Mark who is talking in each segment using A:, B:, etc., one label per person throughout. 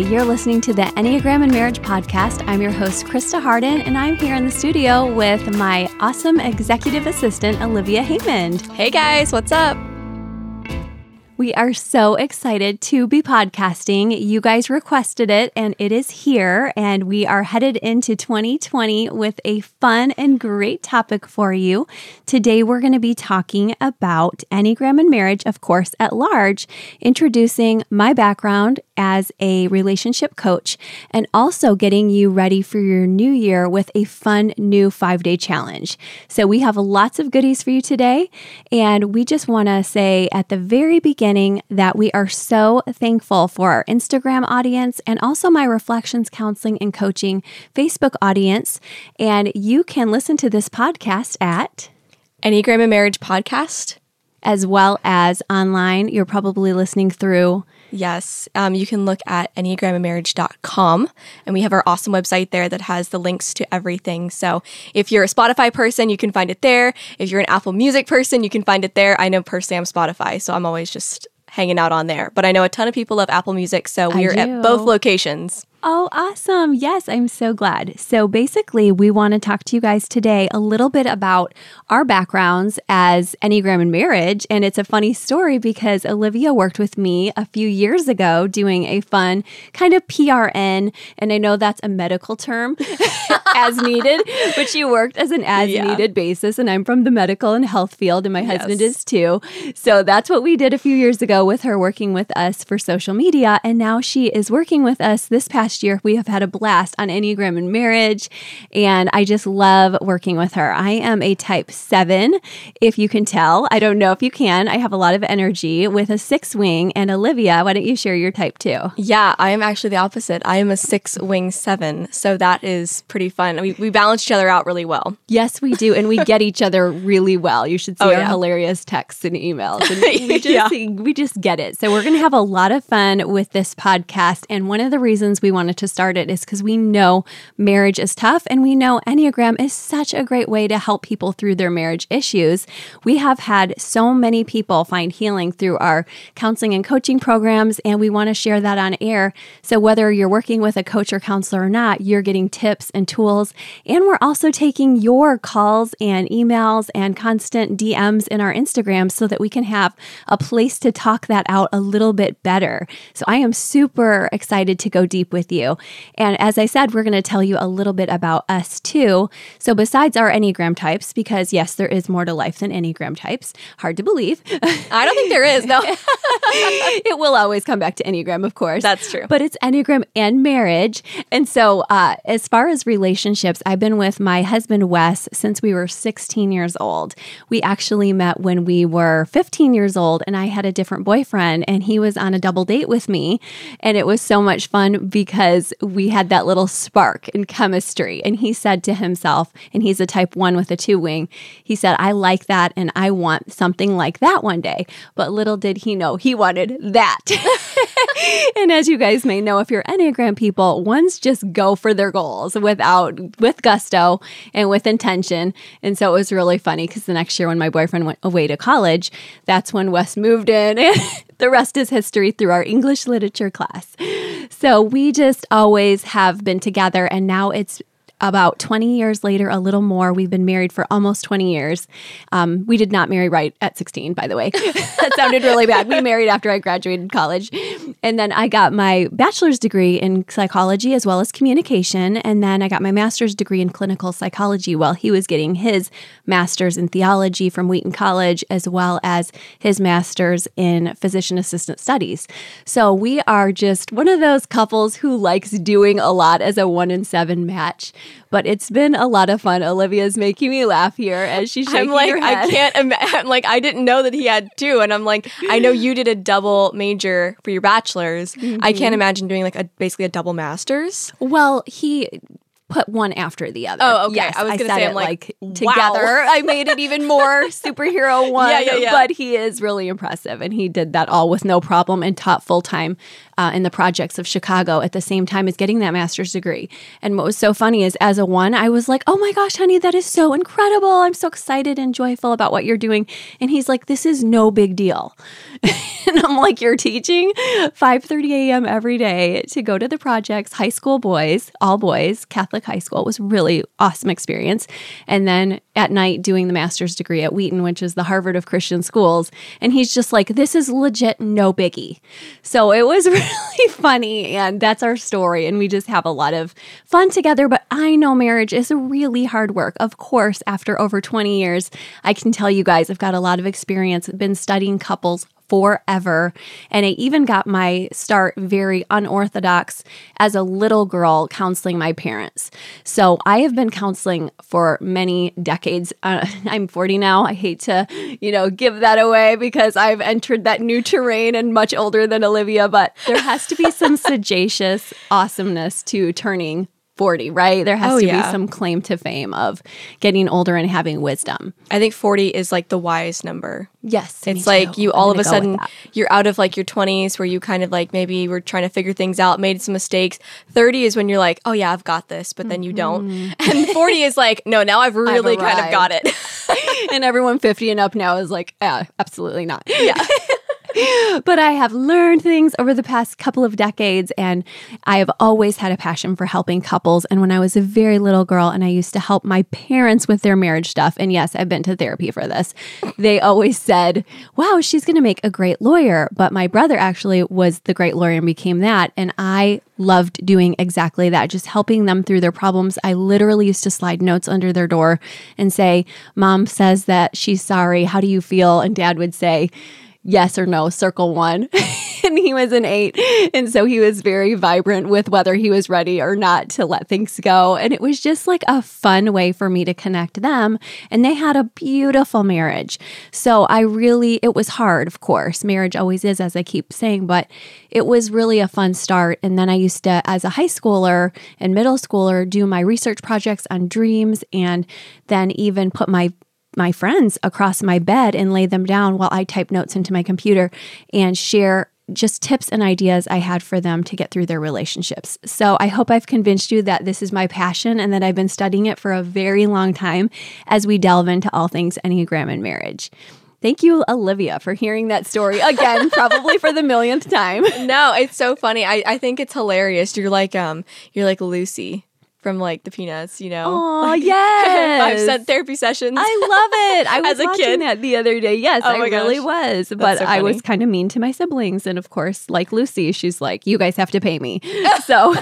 A: You're listening to the Enneagram and Marriage Podcast. I'm your host, Krista Harden, and I'm here in the studio with my awesome executive assistant, Olivia Haymond.
B: Hey guys, what's up?
A: We are so excited to be podcasting. You guys requested it, and it is here. And we are headed into 2020 with a fun and great topic for you. Today, we're going to be talking about Enneagram and marriage, of course, at large, introducing my background as a relationship coach, and also getting you ready for your new year with a fun new five day challenge. So, we have lots of goodies for you today. And we just want to say at the very beginning, that we are so thankful for our Instagram audience and also my Reflections Counseling and Coaching Facebook audience. And you can listen to this podcast at
B: Enneagram and Marriage Podcast.
A: As well as online. You're probably listening through
B: Yes, um, you can look at enneagramandmarriage.com, and we have our awesome website there that has the links to everything. So if you're a Spotify person, you can find it there. If you're an Apple Music person, you can find it there. I know personally I'm Spotify, so I'm always just hanging out on there. But I know a ton of people love Apple Music, so we're at both locations.
A: Oh, awesome. Yes, I'm so glad. So, basically, we want to talk to you guys today a little bit about our backgrounds as Enneagram and marriage. And it's a funny story because Olivia worked with me a few years ago doing a fun kind of PRN. And I know that's a medical term, as needed, but she worked as an as yeah. needed basis. And I'm from the medical and health field, and my yes. husband is too. So, that's what we did a few years ago with her working with us for social media. And now she is working with us this past last year. We have had a blast on Enneagram and marriage, and I just love working with her. I am a type seven, if you can tell. I don't know if you can. I have a lot of energy with a six wing. And Olivia, why don't you share your type too?
B: Yeah, I am actually the opposite. I am a six wing seven. So that is pretty fun. We, we balance each other out really well.
A: Yes, we do. And we get each other really well. You should oh, see oh, our yeah. hilarious texts and emails. And we just, yeah. we just get it. So we're going to have a lot of fun with this podcast. And one of the reasons we want wanted to start it is because we know marriage is tough and we know Enneagram is such a great way to help people through their marriage issues. We have had so many people find healing through our counseling and coaching programs, and we want to share that on air. So, whether you're working with a coach or counselor or not, you're getting tips and tools. And we're also taking your calls and emails and constant DMs in our Instagram so that we can have a place to talk that out a little bit better. So, I am super excited to go deep with you you. And as I said, we're going to tell you a little bit about us too. So, besides our Enneagram types, because yes, there is more to life than Enneagram types, hard to believe.
B: I don't think there is, no.
A: it will always come back to Enneagram, of course.
B: That's true.
A: But it's Enneagram and marriage. And so, uh, as far as relationships, I've been with my husband, Wes, since we were 16 years old. We actually met when we were 15 years old, and I had a different boyfriend, and he was on a double date with me. And it was so much fun because because we had that little spark in chemistry. And he said to himself, and he's a type one with a two wing, he said, I like that and I want something like that one day. But little did he know he wanted that. and as you guys may know, if you're Enneagram people, ones just go for their goals without, with gusto and with intention. And so it was really funny because the next year when my boyfriend went away to college, that's when Wes moved in. The rest is history through our English literature class. So we just always have been together, and now it's about 20 years later, a little more. We've been married for almost 20 years. Um, we did not marry right at 16, by the way. that sounded really bad. We married after I graduated college. And then I got my bachelor's degree in psychology as well as communication. And then I got my master's degree in clinical psychology while he was getting his master's in theology from Wheaton College, as well as his master's in physician assistant studies. So we are just one of those couples who likes doing a lot as a one in seven match but it's been a lot of fun. Olivia's making me laugh here as she's shaking
B: I'm like,
A: her head.
B: I can't imagine. Like, I didn't know that he had two, and I'm like, I know you did a double major for your bachelor's. Mm-hmm. I can't mm-hmm. imagine doing like a basically a double master's.
A: Well, he put one after the other.
B: Oh, okay. Yes, I was going to say, I'm like,
A: like together.
B: Wow.
A: I made it even more superhero one.
B: Yeah, yeah, yeah.
A: But he is really impressive, and he did that all with no problem and taught full time uh, in the projects of Chicago at the same time as getting that master's degree. And what was so funny is, as a one, I was like, "Oh my gosh, honey, that is so incredible! I'm so excited and joyful about what you're doing." And he's like, "This is no big deal." and I'm like, you're teaching 5:30 a.m. every day to go to the projects, high school boys, all boys, Catholic high school. It was really awesome experience. And then at night doing the master's degree at Wheaton, which is the Harvard of Christian schools. And he's just like, this is legit no biggie. So it was really funny. And that's our story. And we just have a lot of fun together. But I know marriage is a really hard work. Of course, after over 20 years, I can tell you guys, I've got a lot of experience, been studying couples forever. And I even got my start very unorthodox as a little girl counseling my parents. So I have been counseling for many decades. Uh, I'm 40 now. I hate to, you know, give that away because I've entered that new terrain and much older than Olivia, but there has to be some sagacious awesomeness to turning 40, right? There has
B: Oh,
A: to
B: yeah.
A: be some claim to fame of getting older and having wisdom.
B: I think 40 is like the wise number.
A: Yes.
B: It's like
A: too.
B: you all of a sudden you're out of like your 20s where you kind of like maybe were trying to figure things out, made some mistakes. 30 is when you're like, "Oh yeah, I've got this," but then you don't. Mm-hmm. And 40 is like, "No, now I've really kind of got it."
A: and everyone 50 and up now is like, yeah, absolutely not. Yeah. but I have learned things over the past couple of decades, and I have always had a passion for helping couples. And when I was a very little girl and I used to help my parents with their marriage stuff, and yes, I've been to therapy for this, they always said, Wow, she's going to make a great lawyer. But my brother actually was the great lawyer and became that. And I loved doing exactly that, just helping them through their problems. I literally used to slide notes under their door and say, Mom says that she's sorry. How do you feel? And dad would say, Yes or no, circle one. and he was an eight. And so he was very vibrant with whether he was ready or not to let things go. And it was just like a fun way for me to connect them. And they had a beautiful marriage. So I really, it was hard, of course. Marriage always is, as I keep saying, but it was really a fun start. And then I used to, as a high schooler and middle schooler, do my research projects on dreams and then even put my my friends across my bed and lay them down while I type notes into my computer and share just tips and ideas I had for them to get through their relationships. So I hope I've convinced you that this is my passion and that I've been studying it for a very long time as we delve into all things Enneagram and marriage. Thank you, Olivia, for hearing that story again, probably for the millionth time.
B: no, it's so funny. I, I think it's hilarious. You're like um you're like Lucy from like the Peanuts, you know.
A: Aw,
B: Like,
A: yes.
B: Five cent therapy sessions.
A: I love it. I was watching
B: kid.
A: that the other day. Yes,
B: Oh
A: I really was. But
B: so
A: I was kind of mean to my siblings. And of course, like Lucy, she's like, you guys have to pay me. so,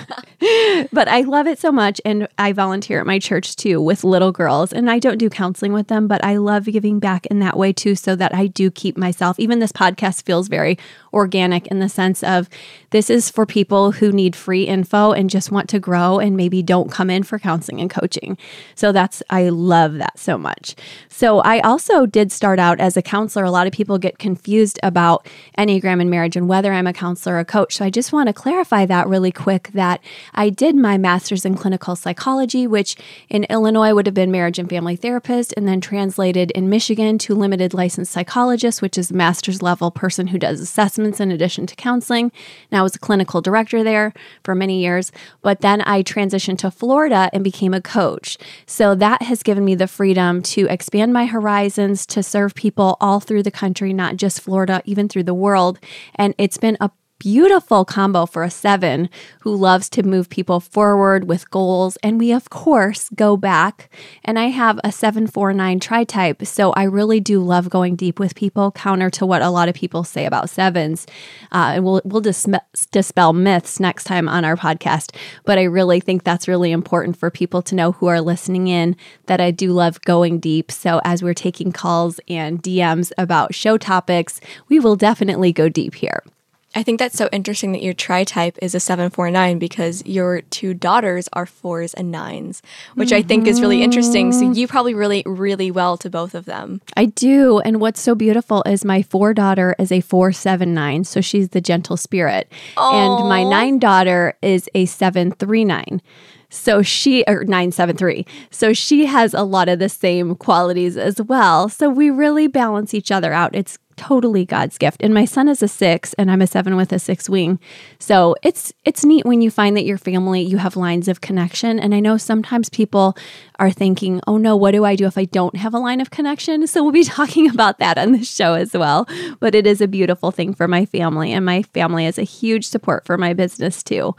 A: but I love it so much. And I volunteer at my church too with little girls. And I don't do counseling with them, but I love giving back in that way too, so that I do keep myself. Even this podcast feels very organic in the sense of this is for people who need free info and just want to grow and maybe don't come in for counseling and coaching. So that's, I love that so much. So I also did start out as a counselor. A lot of people get confused about Enneagram and marriage and whether I'm a counselor or a coach. So I just want to clarify that really quick that I did my master's in clinical psychology, which in Illinois would have been marriage and family therapist, and then translated in Michigan to limited licensed psychologist, which is a master's level person who does assessments in addition to counseling. And I was a clinical director there for many years. But then I transitioned to Florida and became a coach. So that has given me the freedom to expand my horizons, to serve people all through the country, not just Florida, even through the world. And it's been a beautiful combo for a seven who loves to move people forward with goals. And we, of course, go back. And I have a 749 tri type. So I really do love going deep with people, counter to what a lot of people say about sevens. Uh, and we'll, we'll dispel myths next time on our podcast. But I really think that's really important for people to know who are listening in that I do love going deep. So as we're taking calls and DMs about show topics, we will definitely go deep here.
B: I think that's so interesting that your tri type is a 749 because your two daughters are fours and nines, which I think is really interesting. So mm-hmm. you probably relate really well to both of them.
A: I do. And what's so beautiful is my four daughter is a 479. So she's the gentle spirit. And my nine daughter is a 739. So she, or 973. So she has a lot of the same qualities as well. So we really balance each other out. It's totally God's gift. And my son is a six, and I'm a seven with a six wing. So it's it's neat when you find that your family you have lines of connection. And I know sometimes people are thinking, "Oh no, what do I do if I don't have a line of connection?" So we'll be talking about that on the show as well. But it is a beautiful thing for my family, and my family is a huge support for my business too.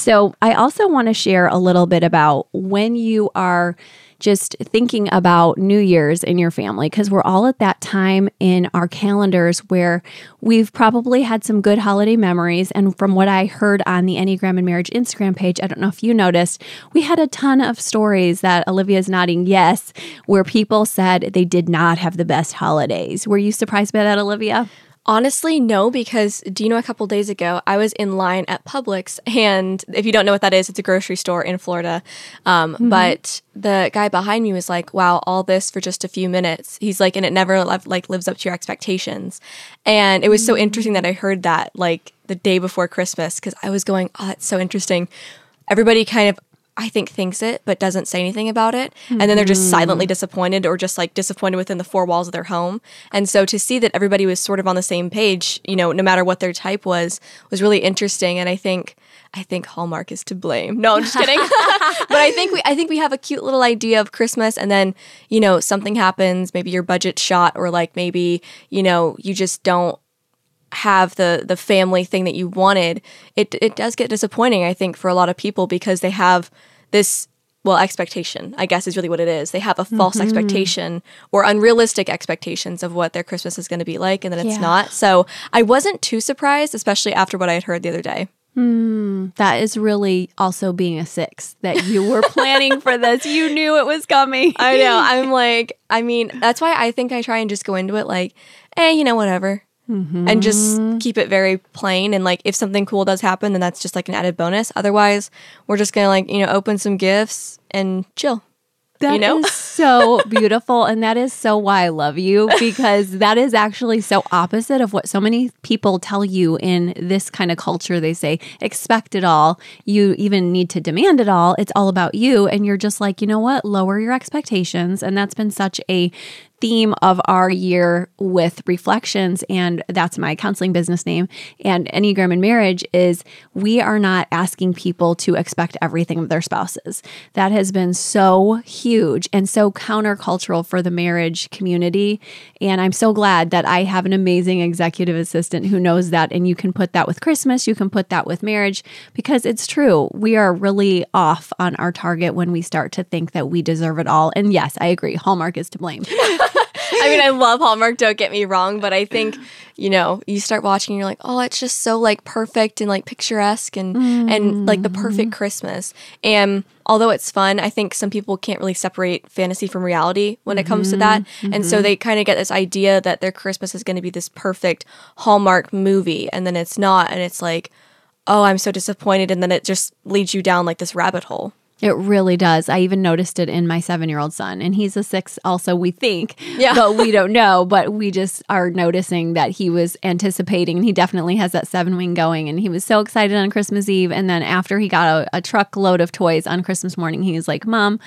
A: So I also want to share a little bit about when you are just thinking about New Year's in your family because we're all at that time in our calendars where we've probably had some good holiday memories. And from what I heard on the Enneagram and Marriage Instagram page, I don't know if you noticed, we had a ton of stories that Olivia's nodding yes, where people said they did not have the best holidays. Were you surprised by that, Olivia?
B: Honestly, no, because do you know a couple days ago I was in line at Publix, and if you don't know what that is, it's a grocery store in Florida. Um, mm-hmm. But the guy behind me was like, "Wow, all this for just a few minutes." He's like, and it never like lives up to your expectations. And it was so interesting that I heard that like the day before Christmas because I was going, "Oh, that's so interesting." Everybody kind of I think thinks it but doesn't say anything about it. And then they're just silently mm-hmm. disappointed or just like disappointed within the four walls of their home. And so to see that everybody was sort of on the same page, you know, no matter what their type was, was really interesting. And I think I think Hallmark is to blame. No, I'm just kidding. but I think we I think we have a cute little idea of Christmas and then, you know, something happens, maybe your budget shot or like maybe, you know, you just don't have the the family thing that you wanted, it it does get disappointing, I think, for a lot of people because they have this well expectation i guess is really what it is they have a false mm-hmm. expectation or unrealistic expectations of what their christmas is going to be like and then it's yeah. not so i wasn't too surprised especially after what i had heard the other day
A: Hmm, that is really also being a six that you were planning for this. You knew it was coming.
B: I know. I'm like, I mean, that's why I think I try and just go into it like, eh, you know, whatever mm-hmm. and just keep it very plain. And like, if something cool does happen, then that's just like an added bonus. Otherwise, we're just gonna like, you know, open some gifts and chill.
A: That
B: you know?
A: is so beautiful. And that is so why I love you because that is actually so opposite of what so many people tell you in this kind of culture. They say, expect it all. You even need to demand it all. It's all about you. And you're just like, you know what? Lower your expectations. And that's been such a theme of our year with reflections, and that's my counseling business name, and Enneagram and Marriage is we are not asking people to expect everything of their spouses. That has been so huge and so countercultural for the marriage community. And I'm so glad that I have an amazing executive assistant who knows that. And you can put that with Christmas, you can put that with marriage, because it's true. We are really off on our target when we start to think that we deserve it all. And yes, I agree, Hallmark is to blame.
B: I mean, I love Hallmark, don't get me wrong, but I think, you know, you start watching and you're like, oh, it's just so like perfect and like picturesque and mm. and like the perfect Christmas. And although it's fun, I think some people can't really separate fantasy from reality when it comes to that. Mm-hmm. And so mm-hmm. they kind of get this idea that their Christmas is going to be this perfect Hallmark movie and then it's not and it's like, oh, I'm so disappointed and then it just leads you down like this rabbit hole.
A: It really does. I even noticed it in my seven year old son, and he's a six, also, we think, yeah. but we don't know. But we just are noticing that he was anticipating, and he definitely has that seven wing going. And he was so excited on Christmas Eve. And then after he got a, a truckload of toys on Christmas morning, he was like, Mom,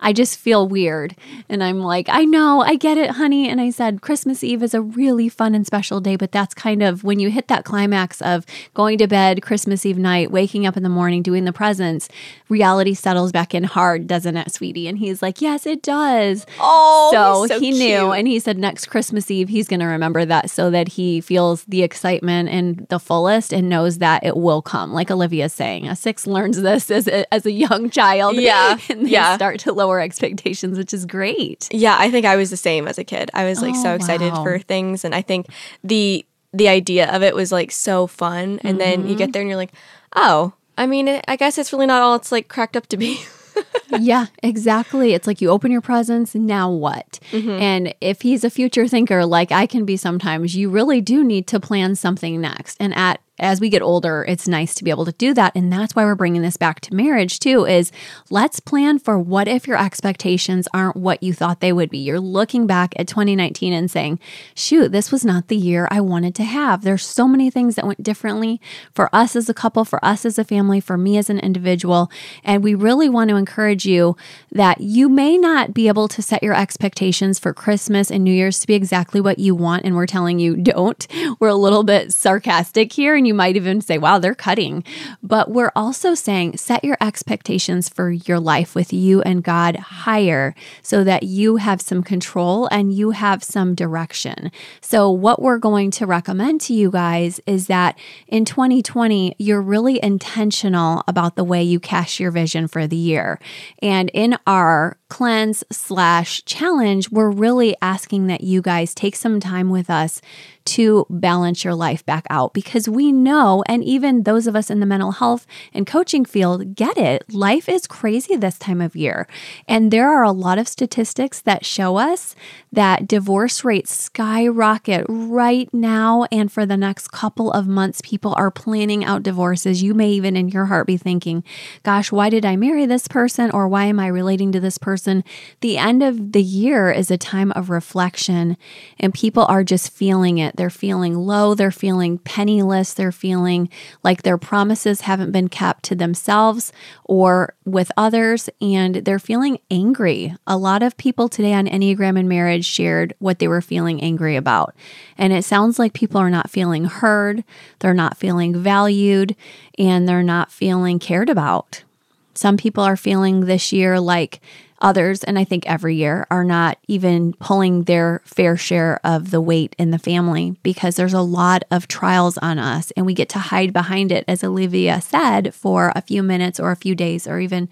A: I just feel weird. And I'm like, I know, I get it, honey. And I said, Christmas Eve is a really fun and special day, but that's kind of when you hit that climax of going to bed Christmas Eve night, waking up in the morning, doing the presents, reality settles back in hard, doesn't it, sweetie? And he's like, Yes, it does.
B: Oh,
A: so,
B: so
A: he
B: cute.
A: knew. And he said, Next Christmas Eve, he's going to remember that so that he feels the excitement and the fullest and knows that it will come. Like Olivia's saying, a six learns this as a, as a young child.
B: Yeah.
A: and they
B: yeah.
A: start to lower lower expectations, which is great.
B: Yeah, I think I was the same as a kid. I was like oh, so excited wow. for things and I think the the idea of it was like so fun and mm-hmm. then you get mm-hmm. there and you're like, "Oh, I mean, I guess it's really not all it's like cracked up to be."
A: yeah, exactly. It's like you open your presents, now what? Mm-hmm. And if he's a future thinker, like I can be sometimes, you really do need to plan something next. And at as we get older, it's nice to be able to do that. And that's why we're bringing this back to marriage too is let's plan for what if your expectations aren't what you thought they would be. You're looking back at 2019 and saying, shoot, this was not the year I wanted to have. There's so many things that went differently for us as a couple, for us as a family, for me as an individual. And we really want to encourage you that you may not be able to set your expectations for Christmas and New Year's to be exactly what you want. And we're telling you don't. We're a little bit sarcastic here. And you might even say, wow, they're cutting. But we're also saying set your expectations for your life with you and God higher so that you have some control and you have some direction. So, what we're going to recommend to you guys is that in 2020, you're really intentional about the way you cast your vision for the year. And in our cleanse slash challenge, we're really asking that you guys take some time with us to balance your life back out because we know, and even those of us in the mental health and coaching field get it. Life is crazy this time of year. And there are a lot of statistics that show us that divorce rates skyrocket right now. And for the next couple of months, people are planning out divorces. You may even in your heart be thinking, gosh, why did I marry this person? Or why am I relating to this person? The end of the year is a time of reflection, and people are just feeling it. They're feeling low. They're feeling penniless. They're feeling like their promises haven't been kept to themselves or with others. And they're feeling angry. A lot of people today on Enneagram and Marriage shared what they were feeling angry about. And it sounds like people are not feeling heard, they're not feeling valued, and they're not feeling cared about. Some people are feeling this year like Others, and I think every year, are not even pulling their fair share of the weight in the family because there's a lot of trials on us and we get to hide behind it, as Olivia said, for a few minutes or a few days or even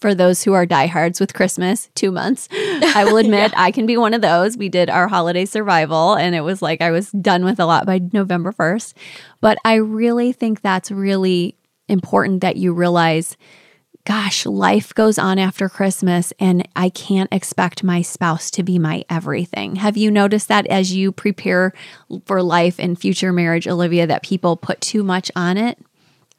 A: for those who are diehards with Christmas, two months. I will admit yeah. I can be one of those. We did our holiday survival and it was like I was done with a lot by November 1st. But I really think that's really important that you realize gosh, life goes on after Christmas and I can't expect my spouse to be my everything. Have you noticed that as you prepare for life and future marriage, Olivia, that people put too much on it?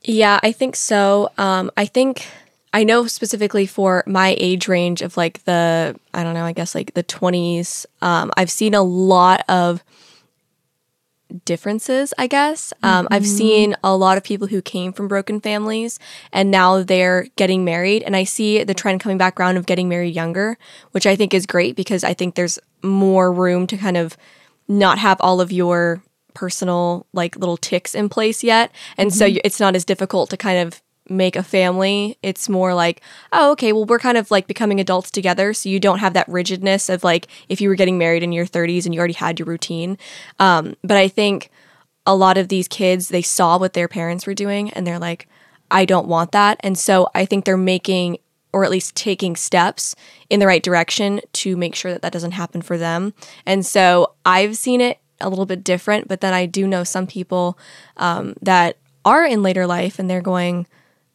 B: Yeah, I think so. Um, I think I know specifically for my age range of like the, I don't know, I guess like the 20s, um, I've seen a lot of differences, I guess. Um, mm-hmm. I've seen a lot of people who came from broken families and now they're getting married. And I see the trend coming back around of getting married younger, which I think is great because I think there's more room to kind of not have all of your personal like little ticks in place yet. And mm-hmm. so it's not as difficult to kind of make a family. It's more like, oh, okay, well, we're kind of like becoming adults together. So you don't have that rigidness of like if you were getting married in your 30s and you already had your routine. Um, but I think a lot of these kids, they saw what their parents were doing and they're like, I don't want that. And so I think they're making or at least taking steps in the right direction to make sure that that doesn't happen for them. And so I've seen it a little bit different, but then I do know some people um, that are in later life and they're going,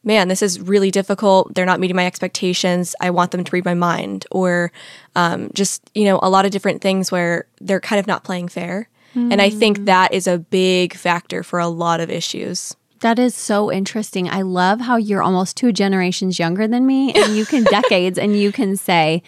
B: man, this is really difficult. They're not meeting my expectations. I want them to read my mind, or um, just, you know, a lot of different things where they're kind of not playing fair. Mm. And I think hmm. that is a big factor for a lot of issues.
A: That is so interesting. I love how you're almost two generations younger than me, and you can decades, and you can say,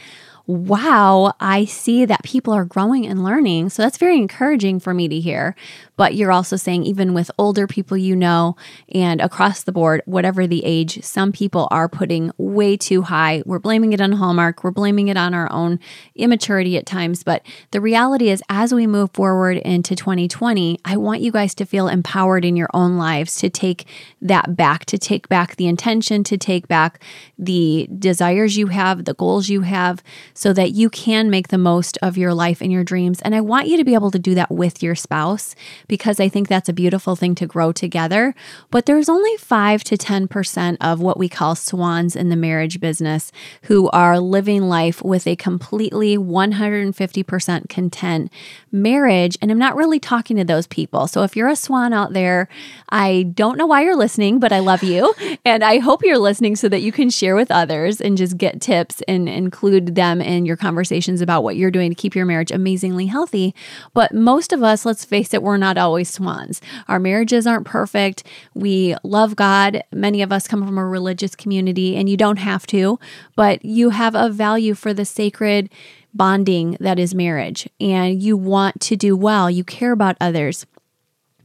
A: wow, I see that people are growing and learning. So that's very encouraging for me to hear. But you're also saying, even with older people you know, and across the board, whatever the age, some people are putting way too high. We're blaming it on Hallmark, we're blaming it on our own immaturity at times. But the reality is, as we move forward into 2020, I want you guys to feel empowered in your own lives to take that back, to take back the intention, to take back the desires you have, the goals you have, so that you can make the most of your life and your dreams. And I want you to be able to do that with your spouse because I think that's a beautiful thing to grow together. But there's only 5 to 10% of what we call swans in the marriage business who are living life with a completely 150% content marriage. And I'm not really talking to those people. So if you're a swan out there, I don't know why you're listening, but I love you. And I hope you're listening so that you can share with others and just get tips and include them in your conversations about what you're doing to keep your marriage amazingly healthy. But most of us, let's face it, we're not always swans. Our marriages aren't perfect. We love God. Many of us come from a religious community, and you don't have to, but you have a value for the sacred bonding that is marriage, and you want to do well. You care about others.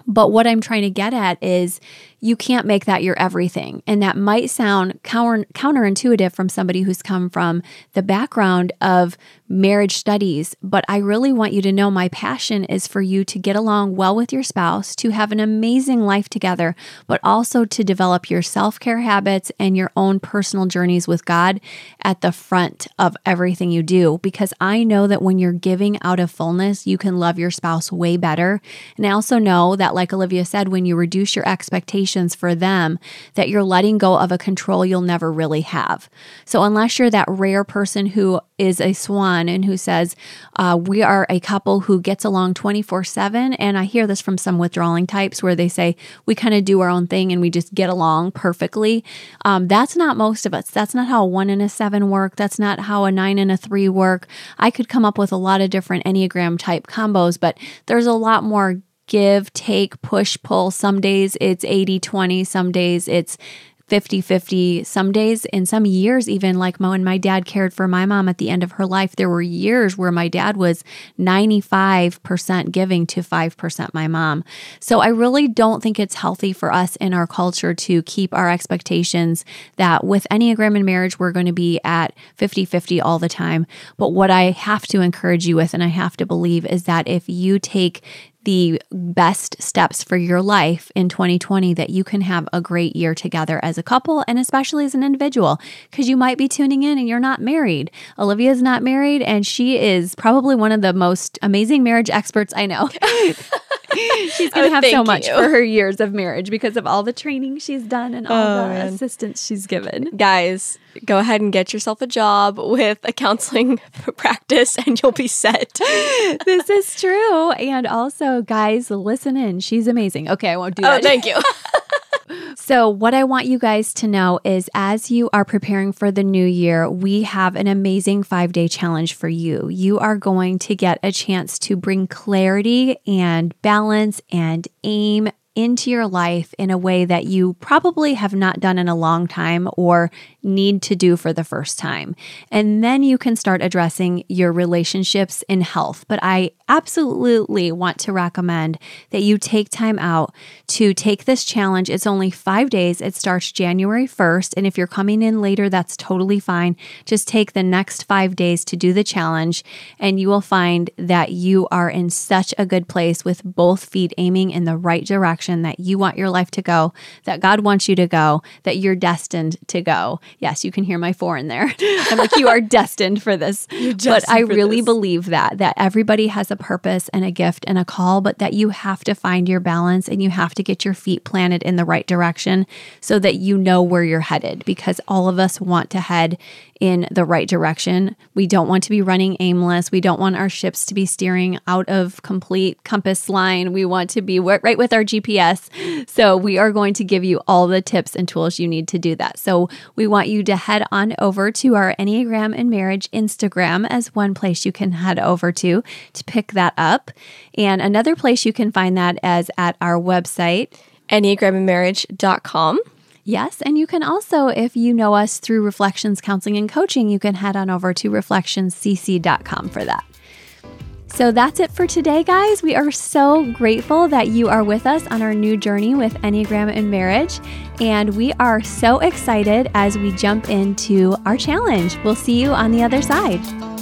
A: But what I'm trying to get at is you can't make that your everything. And that might sound counter, counterintuitive from somebody who's come from the background of marriage studies. But I really want you to know my passion is for you to get along well with your spouse, to have an amazing life together, but also to develop your self care habits and your own personal journeys with God at the front of everything you do. Because I know that when you're giving out of fullness, you can love your spouse way better. And I also know that, like Olivia said, when you reduce your expectations, for them that you're letting go of a control you'll never really have. So, unless you're that rare person who is a swan and who says, uh, We are a couple who gets along 24 7, and I hear this from some withdrawing types where they say, We kind of do our own thing and we just get along perfectly. Um, that's not most of us. That's not how a one and a seven work. That's not how a nine and a three work. I could come up with a lot of different Enneagram type combos, but there's a lot more give, take, push, pull. Some days it's 80 20, some days it's 50 50. Some days, in some years, even like when my dad cared for my mom at the end of her life, there were years where my dad was 95% giving to 5% my mom. So I really don't think it's healthy for us in our culture to keep our expectations that with Enneagram and marriage, we're going to be at 50 50 all the time. But what I have to encourage you with, and I have to believe, is that if you take the best steps for your life in 2020 that you can have a great year together as a couple and especially as an individual because you might be tuning in and you're not married. Olivia is not married and she is probably one of the most amazing marriage experts I know. she's going to oh, have so much you. for her years of marriage because of all the training she's done and all oh, the man. assistance she's given.
B: Guys, go ahead and get yourself a job with a counseling practice and you'll be set.
A: this is true. And also, guys, listen in. She's amazing. Okay, I won't do oh, that.
B: Oh, thank you.
A: So, what I want you guys to know is as you are preparing for the new year, we have an amazing five day challenge for you. You are going to get a chance to bring clarity and balance and aim into your life in a way that you probably have not done in a long time or need to do for the first time. And then you can start addressing your relationships in health. But I absolutely want to recommend that you take time out to take this challenge. It's only five days, it starts January 1st. And if you're coming in later, that's totally fine. Just take the next five days to do the challenge, and you will find that you are in such a good place with both feet aiming in the right direction that you want your life to go, that God wants you to go, that you're destined to go. Yes, you can hear my four in there. I'm like, you are destined for this. but I really this. believe that, that everybody has a purpose and a gift and a call, but that you have to find your balance and you have to get your feet planted in the right direction so that you know where you're headed because all of us want to head in the right direction. We don't want to be running aimless. We don't want our ships to be steering out of complete compass line. We want to be right with our GPS. So, we are going to give you all the tips and tools you need to do that. So, we want you to head on over to our Enneagram and Marriage Instagram as one place you can head over to to pick that up. And another place you can find that as at our website,
B: enneagramandmarriage.com.
A: Yes. And you can also, if you know us through Reflections Counseling and Coaching, you can head on over to reflectionscc.com for that. So that's it for today, guys. We are so grateful that you are with us on our new journey with Enneagram and Marriage. And we are so excited as we jump into our challenge. We'll see you on the other side.